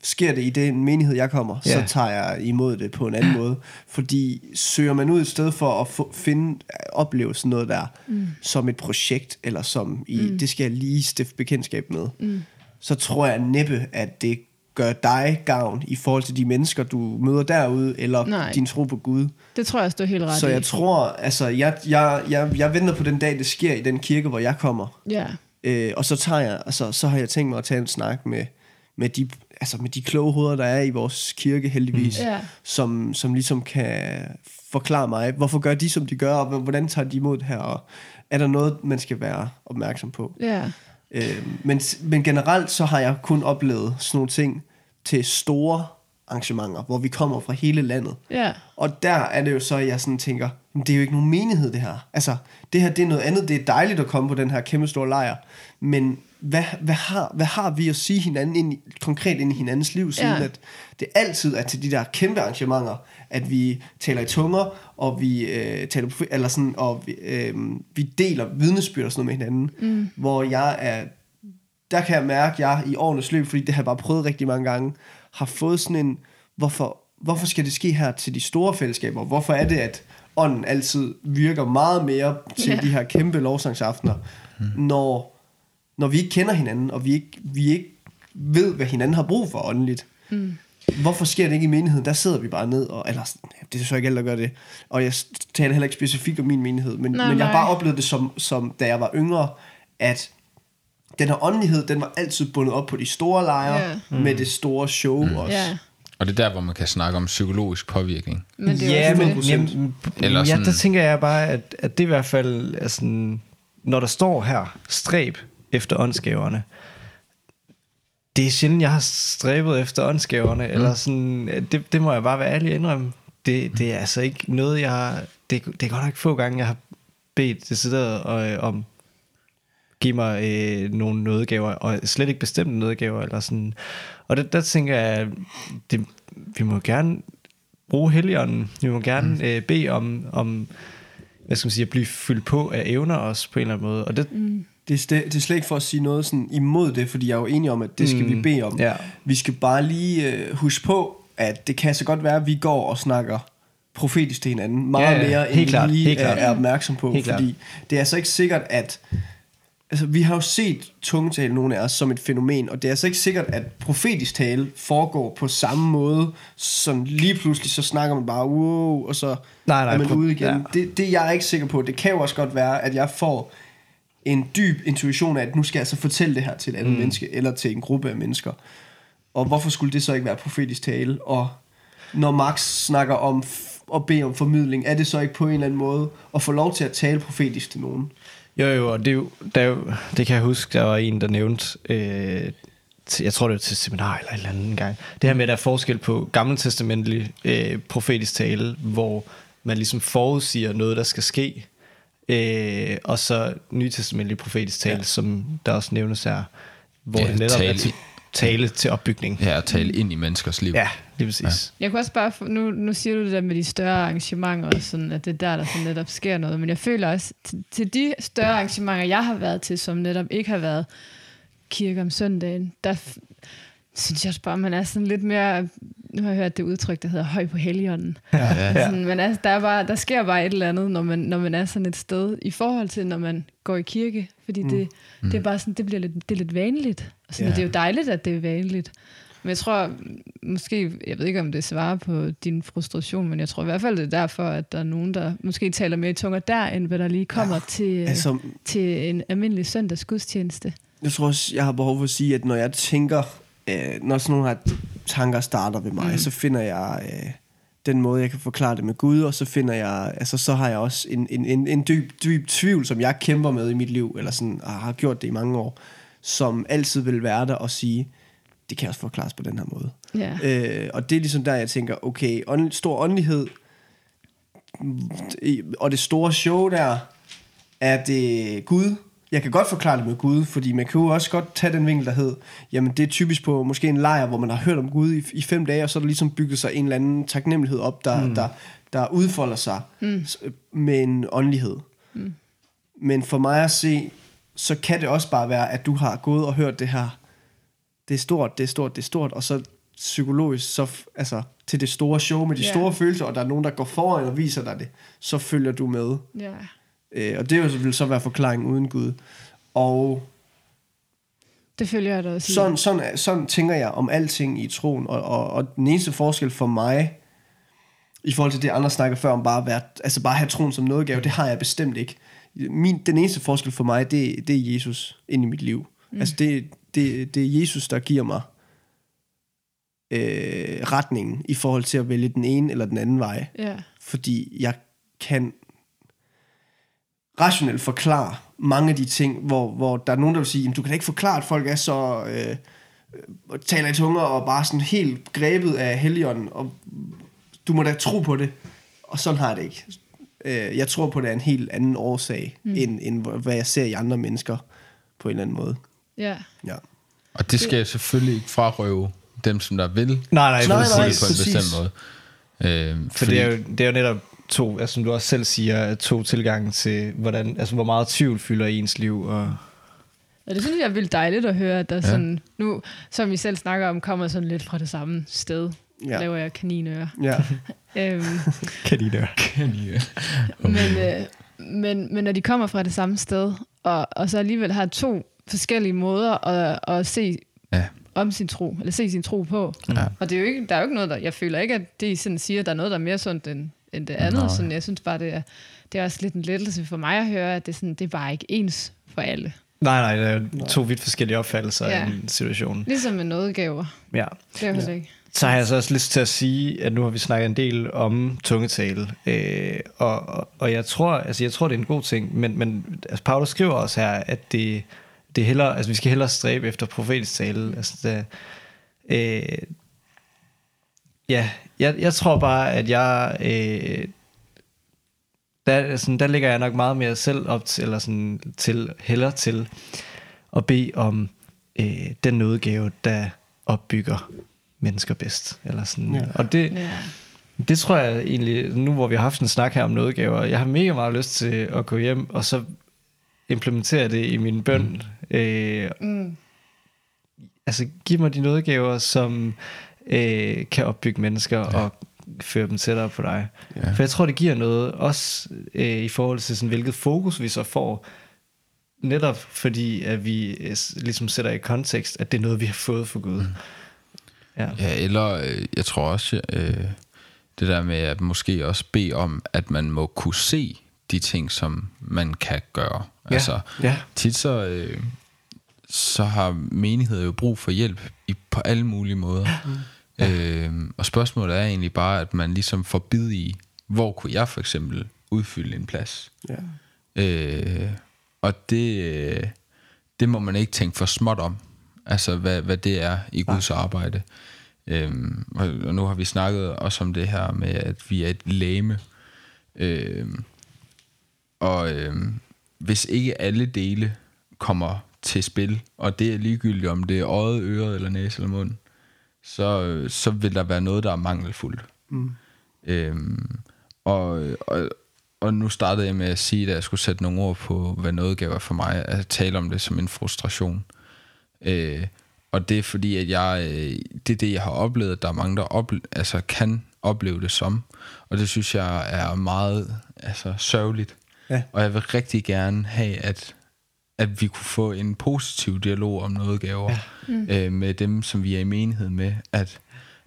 sker det i den menighed, jeg kommer,
Ja.
så tager jeg imod det på en anden måde. Fordi søger man ud et sted for at få, finde, opleve sådan noget der, mm. som et projekt, eller som i, mm. det skal jeg lige stifte bekendtskab med, mm. så tror jeg næppe, at det gør dig gavn i forhold til de mennesker, du møder derude, eller
Nej.
din tro på Gud.
Det tror jeg også, du er helt ret
Så
i.
jeg tror, altså, jeg, jeg, jeg, jeg venter på den dag, det sker i den kirke, hvor jeg kommer.
Ja,
Øh, og så tager jeg, altså, så har jeg tænkt mig at tage en snak med, med de altså med de kloge hoveder, der er i vores kirke heldigvis,
Mm. Ja.
som, som ligesom kan forklare mig, hvorfor gør de, som de gør, og hvordan tager de imod det her, og er der noget, man skal være opmærksom på.
Ja.
Øh, men, men generelt så har jeg kun oplevet sådan nogle ting til store arrangementer, hvor vi kommer fra hele landet.
Ja.
Og der er det jo så, at jeg sådan tænker, "Men det er jo ikke nogen menighed det her. Altså, det her det er noget andet. Det er dejligt at komme på den her kæmpe store lejr. Men hvad, hvad, har, hvad har vi at sige hinanden ind i, konkret ind i hinandens liv, siden
Ja.
at det altid er til de der kæmpe arrangementer, at vi taler i tunger, og vi øh, taler eller sådan, og vi, øh, vi deler vidnesbyrd og sådan noget med hinanden. Mm. Hvor jeg er, der kan jeg mærke, at jeg i årenes løb, fordi det har jeg bare prøvet rigtig mange gange, har fået sådan en, hvorfor, hvorfor skal det ske her til de store fællesskaber? Hvorfor er det, at ånden altid virker meget mere til
Ja.
de her kæmpe lovsangsaftener, mm. når, når vi ikke kender hinanden, og vi ikke, vi ikke ved, hvad hinanden har brug for åndeligt. Mm. Hvorfor sker det ikke i menigheden? Der sidder vi bare ned, og, eller det er så ikke alle, der gør det. Og jeg taler heller ikke specifikt om min menighed, men,
Nej,
men jeg har bare oplevet det som, som, da jeg var yngre, at den her åndelighed, den var altid bundet op på de store lejre, yeah. med det store show mm. også.
Ja.
Og det er der, hvor man kan snakke om psykologisk påvirkning.
Men det er
ja, men,
det.
jamen,
Eller
Eller ja,
sådan-
der tænker jeg bare, at, at det i hvert fald er sådan, når der står her, stræb efter åndsgaverne, det er sjældent, jeg har stræbet efter åndsgaverne, mm. eller sådan, det, det må jeg bare være ærlig indrømme. Det, det er altså ikke noget, jeg har, det, det er godt nok få gange, jeg har bedt decideret øh, om, give mig øh, nogle nådegaver, og slet ikke bestemte nådegaver, eller sådan. Og det, der tænker jeg, det, vi må gerne bruge helligånden. Vi må gerne mm. øh, bede om, om hvad skal man sige, at blive fyldt på af evner også på en eller anden måde. Og det, mm.
Det, er, st- det er slet ikke for at sige noget sådan imod det, fordi jeg er jo enig om, at det skal mm. vi bede om.
ja.
Vi skal bare lige øh, huske på, at det kan så godt være, at vi går og snakker profetisk til hinanden meget
Ja, ja,
mere,
helt
end vi
klart,
lige
helt
er,
klart.
er opmærksom på.
Helt
fordi det er altså ikke sikkert, at... Altså, vi har jo set tungetale, nogle af os, som et fænomen, og det er altså ikke sikkert, at profetisk tale foregår på samme måde, som lige pludselig så snakker man bare, wow, og så
Nej, nej,
er man ude igen.
ja.
Det, det er jeg ikke sikker på. Det kan jo også godt være, at jeg får en dyb intuition af, at nu skal jeg altså fortælle det her til et andet mm. menneske, eller til en gruppe af mennesker. Og hvorfor skulle det så ikke være profetisk tale? Og når Max snakker om at bede om formidling, er det så ikke på en eller anden måde at få lov til at tale profetisk til nogen?
Jo, jo, og det, er jo, der er jo, det kan jeg huske, der var en, der nævnte, øh, til, jeg tror det var til seminar eller en eller anden gang, det her med, at der er forskel på gammeltestamentlig øh, profetisk tale, hvor man ligesom forudsiger noget, der skal ske, øh, og så nytestamentlig profetisk tale, ja. som der også nævnes her, hvor
ja,
det netop
tale-
er til, tale til opbygning.
Ja, at tale ind i menneskers liv.
Ja, lige præcis.
Jeg kunne også bare, nu, nu siger du det der med de større arrangementer, og sådan, at det er der, der sådan netop sker noget, men jeg føler også, til, til de større arrangementer, jeg har været til, som netop ikke har været kirke om søndagen, der synes jeg også bare, man er sådan lidt mere, nu har jeg hørt det udtryk, der hedder høj på helligånden.
Ja, ja.
Ja.
Sådan, men altså, der, er bare, der sker bare et eller andet, når man, når man er sådan et sted, i forhold til, når man går i kirke. Fordi det, mm. det er bare sådan, det bliver lidt, det er lidt vanligt. Og sådan,
Ja.
Det er jo dejligt, at det er vanligt. Men jeg tror, måske, jeg ved ikke, om det svarer på din frustration, men jeg tror i hvert fald, det er derfor, at der er nogen, der måske taler mere i tunger der, end hvad der lige kommer ja, til, altså,
Altså,
til en almindelig søndags gudstjeneste.
jeg tror også, jeg har behov for at sige, at når jeg tænker, øh, når sådan nogle her tanker starter ved mig, mm. så finder jeg øh, den måde, jeg kan forklare det med Gud, og så finder jeg, altså så har jeg også en, en, en, en dyb, dyb tvivl, som jeg kæmper med i mit liv, eller sådan, og har gjort det i mange år, som altid vil være der og sige, det kan også forklares på den her måde.
Ja.
Øh, og det er ligesom der, jeg tænker, okay, ånd, stor åndelighed, og det store show der, er det Gud? Jeg kan godt forklare det med Gud, fordi man kan jo også godt tage den vinkel, der hed, jamen det er typisk på måske en lejr, hvor man har hørt om Gud i, i fem dage, og så er der ligesom bygget sig en eller anden taknemmelighed op, der, mm. der, der udfolder sig mm. med en åndelighed. Mm. Men for mig at se, så kan det også bare være, at du har gået og hørt det her, det er stort, det er stort, det er stort, og så psykologisk, så altså, til det store show med de
Ja.
store følelser, og der er nogen, der går foran og viser dig det, så følger du med.
ja.
Øh, og det vil så være forklaringen uden Gud. Og
Det følger jeg da også
sådan, sådan, sådan tænker jeg om alting i troen, og, og, og den eneste forskel for mig, i forhold til det, andre snakker før om bare at, være, altså bare at have troen som nådegave, det har jeg bestemt ikke. Min, den eneste forskel for mig, det, det er Jesus ind i mit liv. Mm. Altså det, det, det er Jesus, der giver mig øh, retningen i forhold til at vælge den ene eller den anden vej.
Ja.
Fordi jeg kan rationelt forklare mange af de ting, hvor, hvor der er nogen, der vil sige, "Jamen, du kan da ikke forklare, at folk er så... Øh, øh, taler i tunger og bare sådan helt grebet af helligånden, og du må da tro på det. Og sådan har jeg det ikke. Øh, jeg tror på, det er en helt anden årsag, mm. end, end hvad jeg ser i andre mennesker på en eller anden måde.
Ja.
Ja.
Og det skal jeg selvfølgelig ikke frarøve dem, som der vil
Nej, nej,
Nej,
præcis.
nej,
se det på en
præcis.
bestemt måde. Øh,
For det er, jo, det er jo netop to, altså, som du også selv siger, to tilgange til, hvordan, altså, hvor meget tvivl fylder i ens liv. Og,
Og det synes jeg er vildt dejligt at høre, at der ja. sådan, nu, som vi selv snakker om, kommer sådan lidt fra det samme sted. Ja. Laver jeg kaninører.
Ja.
øhm,
kan de der?
men, øh, men, men når de kommer fra det samme sted, og, og så alligevel har to forskellige måder at, at se
Ja.
om sin tro, eller se sin tro på.
Ja.
Og det er jo ikke, der er jo ikke noget, der, jeg føler ikke, at det I sådan siger, der er noget, der er mere sundt end, end det andet.
Nej.
Sådan, jeg synes bare, det er, det er også lidt en lettelse for mig at høre, at det, sådan, det er bare ikke ens for alle.
Nej, nej, det er jo to vidt forskellige opfattelser
Ja.
ja. af en situation.
Ligesom med nådegaver.
Ja.
Det er jo heller ikke.
Så har jeg så også lyst til at sige, at nu har vi snakket en del om tungetale, øh, og, og, og jeg tror, altså jeg tror, det er en god ting, men, men altså Paulus skriver også her, at det, det er hellere, altså vi skal hellere stræbe efter profetisk tale. Altså det, øh, ja, jeg, jeg tror bare, at jeg, øh, der, sådan, der ligger jeg nok meget mere selv op til, eller sådan, til, hellere til at bede om øh, den nådegave, der opbygger mennesker bedst. Eller sådan.
Ja.
Ja. Og det,
Ja.
det tror jeg egentlig, nu hvor vi har haft en snak her om nådegaver, jeg har mega meget lyst til at gå hjem og så implementere det i min bøn. Mm. Øh,
Mm.
altså giv mig de nådegaver, som øh, kan opbygge mennesker ja. og føre dem tættere på dig.
Ja.
For jeg tror, det giver noget, også øh, i forhold til sådan, hvilket fokus vi så får, netop fordi, at vi øh, ligesom sætter i kontekst, at det er noget, vi har fået for Gud. Mm. Ja.
Ja, eller øh, jeg tror også, øh, det der med at måske også bede om, at man må kunne se de ting, som man kan gøre.
Ja,
Altså,
ja.
tit så, øh, så har menigheder jo brug for hjælp i, på alle mulige måder. Ja. Øh, og spørgsmålet er egentlig bare, at man ligesom får bid i, hvor kunne jeg for eksempel udfylde en plads?
Ja.
Øh, og det, øh, det må man ikke tænke for småt om. Altså, hvad, hvad det er i Guds arbejde. Øhm, og, og nu har vi snakket også om det her med, at vi er et læme. Øhm, og øhm, hvis ikke alle dele kommer til spil, og det er ligegyldigt, om det er øjet, øret eller næse eller mund, så, så vil der være noget, der er mangelfuldt.
Mm.
Øhm, og, og, og nu startede jeg med at sige, at jeg skulle sætte nogle ord på, hvad noget gav for mig, at tale om det som en frustration. Øh, og det er fordi, at jeg, øh, det er det, jeg har oplevet, at der er mange, der ople- altså, kan opleve det som. Og det synes jeg er meget altså, sørgeligt.
Ja.
Og jeg vil rigtig gerne have, at, at vi kunne få en positiv dialog om noget gaver ja. mm. øh, med dem, som vi er i menighed med. At,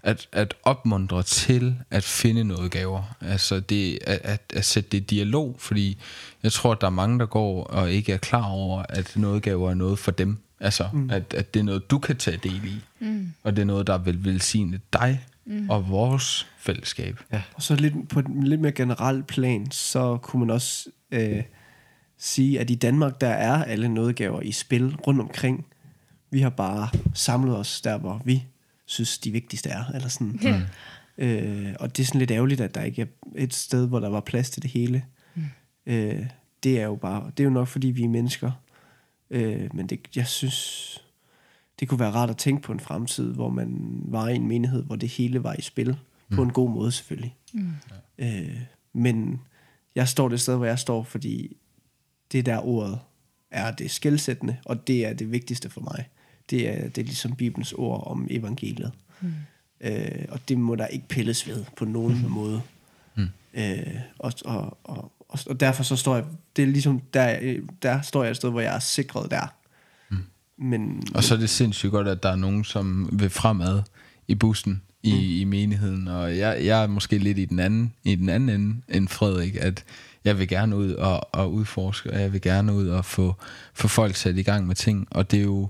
at, at opmuntre til at finde noget gaver. Altså det, at, at, at sætte det i dialog, fordi jeg tror, at der er mange, der går og ikke er klar over, at noget gaver er noget for dem. Altså, mm. at, at det er noget, du kan tage del i. Mm. Og det er noget, der vil velsigne dig mm. og vores fællesskab.
Ja.
Og så lidt på et lidt mere generelt plan, så kunne man også øh, sige, at i Danmark, der er alle nådegaver i spil rundt omkring. Vi har bare samlet os der, hvor vi synes, de vigtigste er. Eller sådan.
Ja.
Øh, og det er sådan lidt ærgerligt, at der ikke er et sted, hvor der var plads til det hele. Mm. Øh, det er jo bare, det er jo nok, fordi vi er mennesker. Øh, men det, jeg synes, det kunne være rart at tænke på en fremtid, hvor man var i en menighed, hvor det hele var i spil. Mm. På en god måde selvfølgelig. Mm. Øh, men jeg står det sted, hvor jeg står, fordi det der ordet er det skældsættende, og det er det vigtigste for mig. Det er, det er ligesom Bibelens ord om evangeliet. Mm. Øh, og det må der ikke pilles ved på nogen mm. måde. Mm. Øh, og, og, og, og, og derfor så står jeg, det er ligesom, der, der står jeg et sted, hvor jeg er sikret der. Mm. Men,
Og så er det sindssygt godt, at der er nogen, som vil fremad i bussen i, mm. i menigheden. Og jeg, jeg er måske lidt i den anden, i den anden ende end Frederik, at jeg vil gerne ud og, og udforske, og jeg vil gerne ud og få, få folk sat i gang med ting. Og det er jo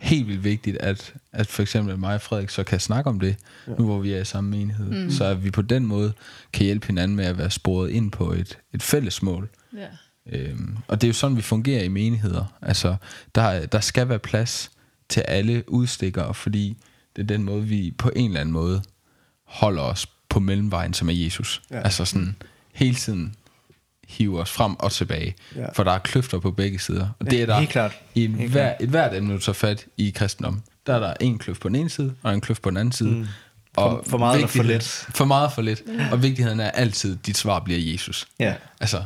helt vildt vigtigt, at, at for eksempel mig og Frederik så kan snakke om det, ja. nu hvor vi er i samme menighed. Mm. Så at vi på den måde kan hjælpe hinanden med at være sporet ind på et, et fælles mål.
Ja.
Øhm, og det er jo sådan, vi fungerer i menigheder. Altså, der, der skal være plads til alle udstikkere, fordi det er den måde, vi på en eller anden måde holder os på mellemvejen, som er Jesus.
Ja.
Altså sådan hele tiden hiver os frem og tilbage.
Ja.
For der er kløfter på begge sider. Og det er der
helt klart.
i en
Helt
hver, et hvert emne, du tager fat i kristendom. Der er der en kløft på den ene side, og en kløft på den anden side. Mm.
For- for meget eller for lidt.
For meget for lidt. Og vigtigheden er altid, at dit svar bliver Jesus.
Ja.
Altså,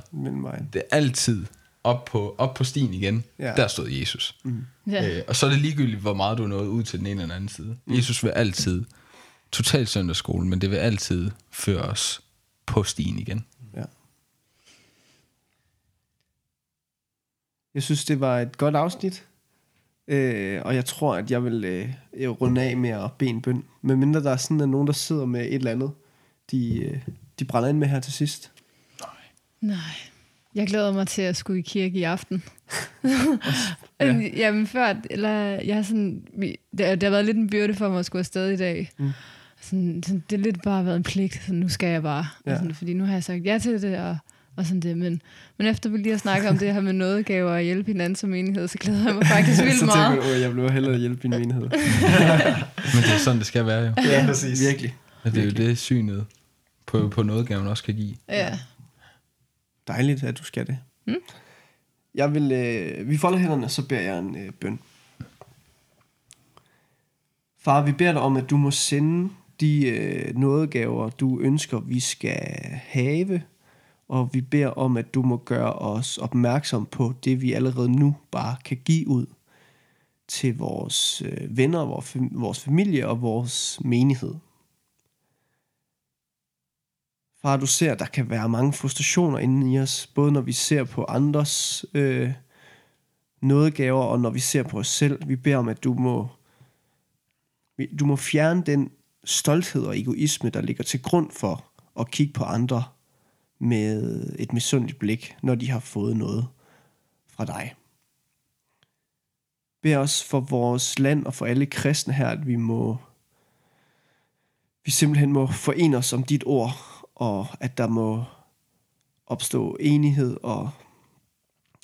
det er altid op på, op på stien igen.
Ja.
Der stod Jesus. Mm.
Ja.
Øh, og så er det ligegyldigt, hvor meget du er nået ud til den ene eller den anden side. Mm. Jesus vil altid, totalt søndagsskole, men det vil altid føre os på stien igen.
Ja. Jeg synes, det var et godt afsnit. Øh, og jeg tror, at jeg vil øh, runde af med at bede en bøn. Men mindre der er sådan at nogen, der sidder med et eller andet, de, øh, de brænder ind med her til sidst.
Nej. Jeg glæder mig til at skulle i kirke i aften. ja. Jamen før, eller jeg har sådan, det, det har været lidt en byrde for mig at skulle afsted i dag. Mm. Sådan, sådan, det har lidt bare været en pligt, så nu skal jeg bare.
Ja.
Sådan, fordi nu har jeg sagt ja til det, og, og sådan det. Men, men efter vi lige har snakket om det her med nådegaver og hjælpe hinanden som enighed, så glæder jeg mig faktisk vildt
så
meget.
tænker jeg, "Åh, jeg vil hellere hjælpe min menighed.
Men det er sådan, det skal være jo.
Ja, præcis.
Virkelig.
Og det er jo det synet på, på man også kan give.
Ja.
Dejligt, at du skal det. Mm. Jeg vil, øh, vi folder hænderne, så beder jeg en øh, bøn. Far, vi beder dig om, at du må sende de øh, nådegaver, du ønsker, vi skal have. Og vi beder om, at du må gøre os opmærksom på det, vi allerede nu bare kan give ud til vores øh, venner, vores, familie og vores menighed. Far, du ser, at der kan være mange frustrationer inde i os, både når vi ser på andres øh, nådegaver, og når vi ser på os selv. Vi beder om, at du må, du må fjerne den stolthed og egoisme, der ligger til grund for at kigge på andre med et misundeligt blik, når de har fået noget fra dig. Bed os for vores land og for alle kristne her, at vi må vi simpelthen må forene os om dit ord, og at der må opstå enighed, og,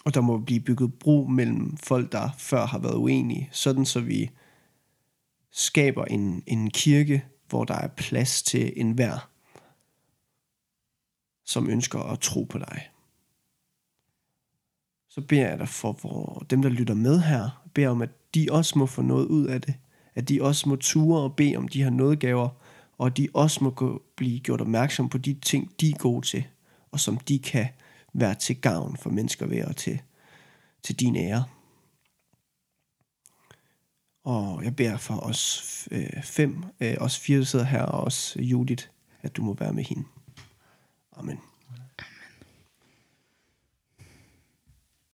og der må blive bygget bro mellem folk, der før har været uenige, sådan så vi skaber en, en kirke, hvor der er plads til enhver, som ønsker at tro på dig. Så beder jeg dig for hvor dem, der lytter med her, beder om, at de også må få noget ud af det. At de også må ture og bede om de her nådegaver, og at de også må gå, blive gjort opmærksom på de ting, de er gode til, og som de kan være til gavn for mennesker ved og til, til din ære. Og jeg beder for os øh, fem, øh, os fire, der sidder her, og også Judith, at du må være med hende. Amen.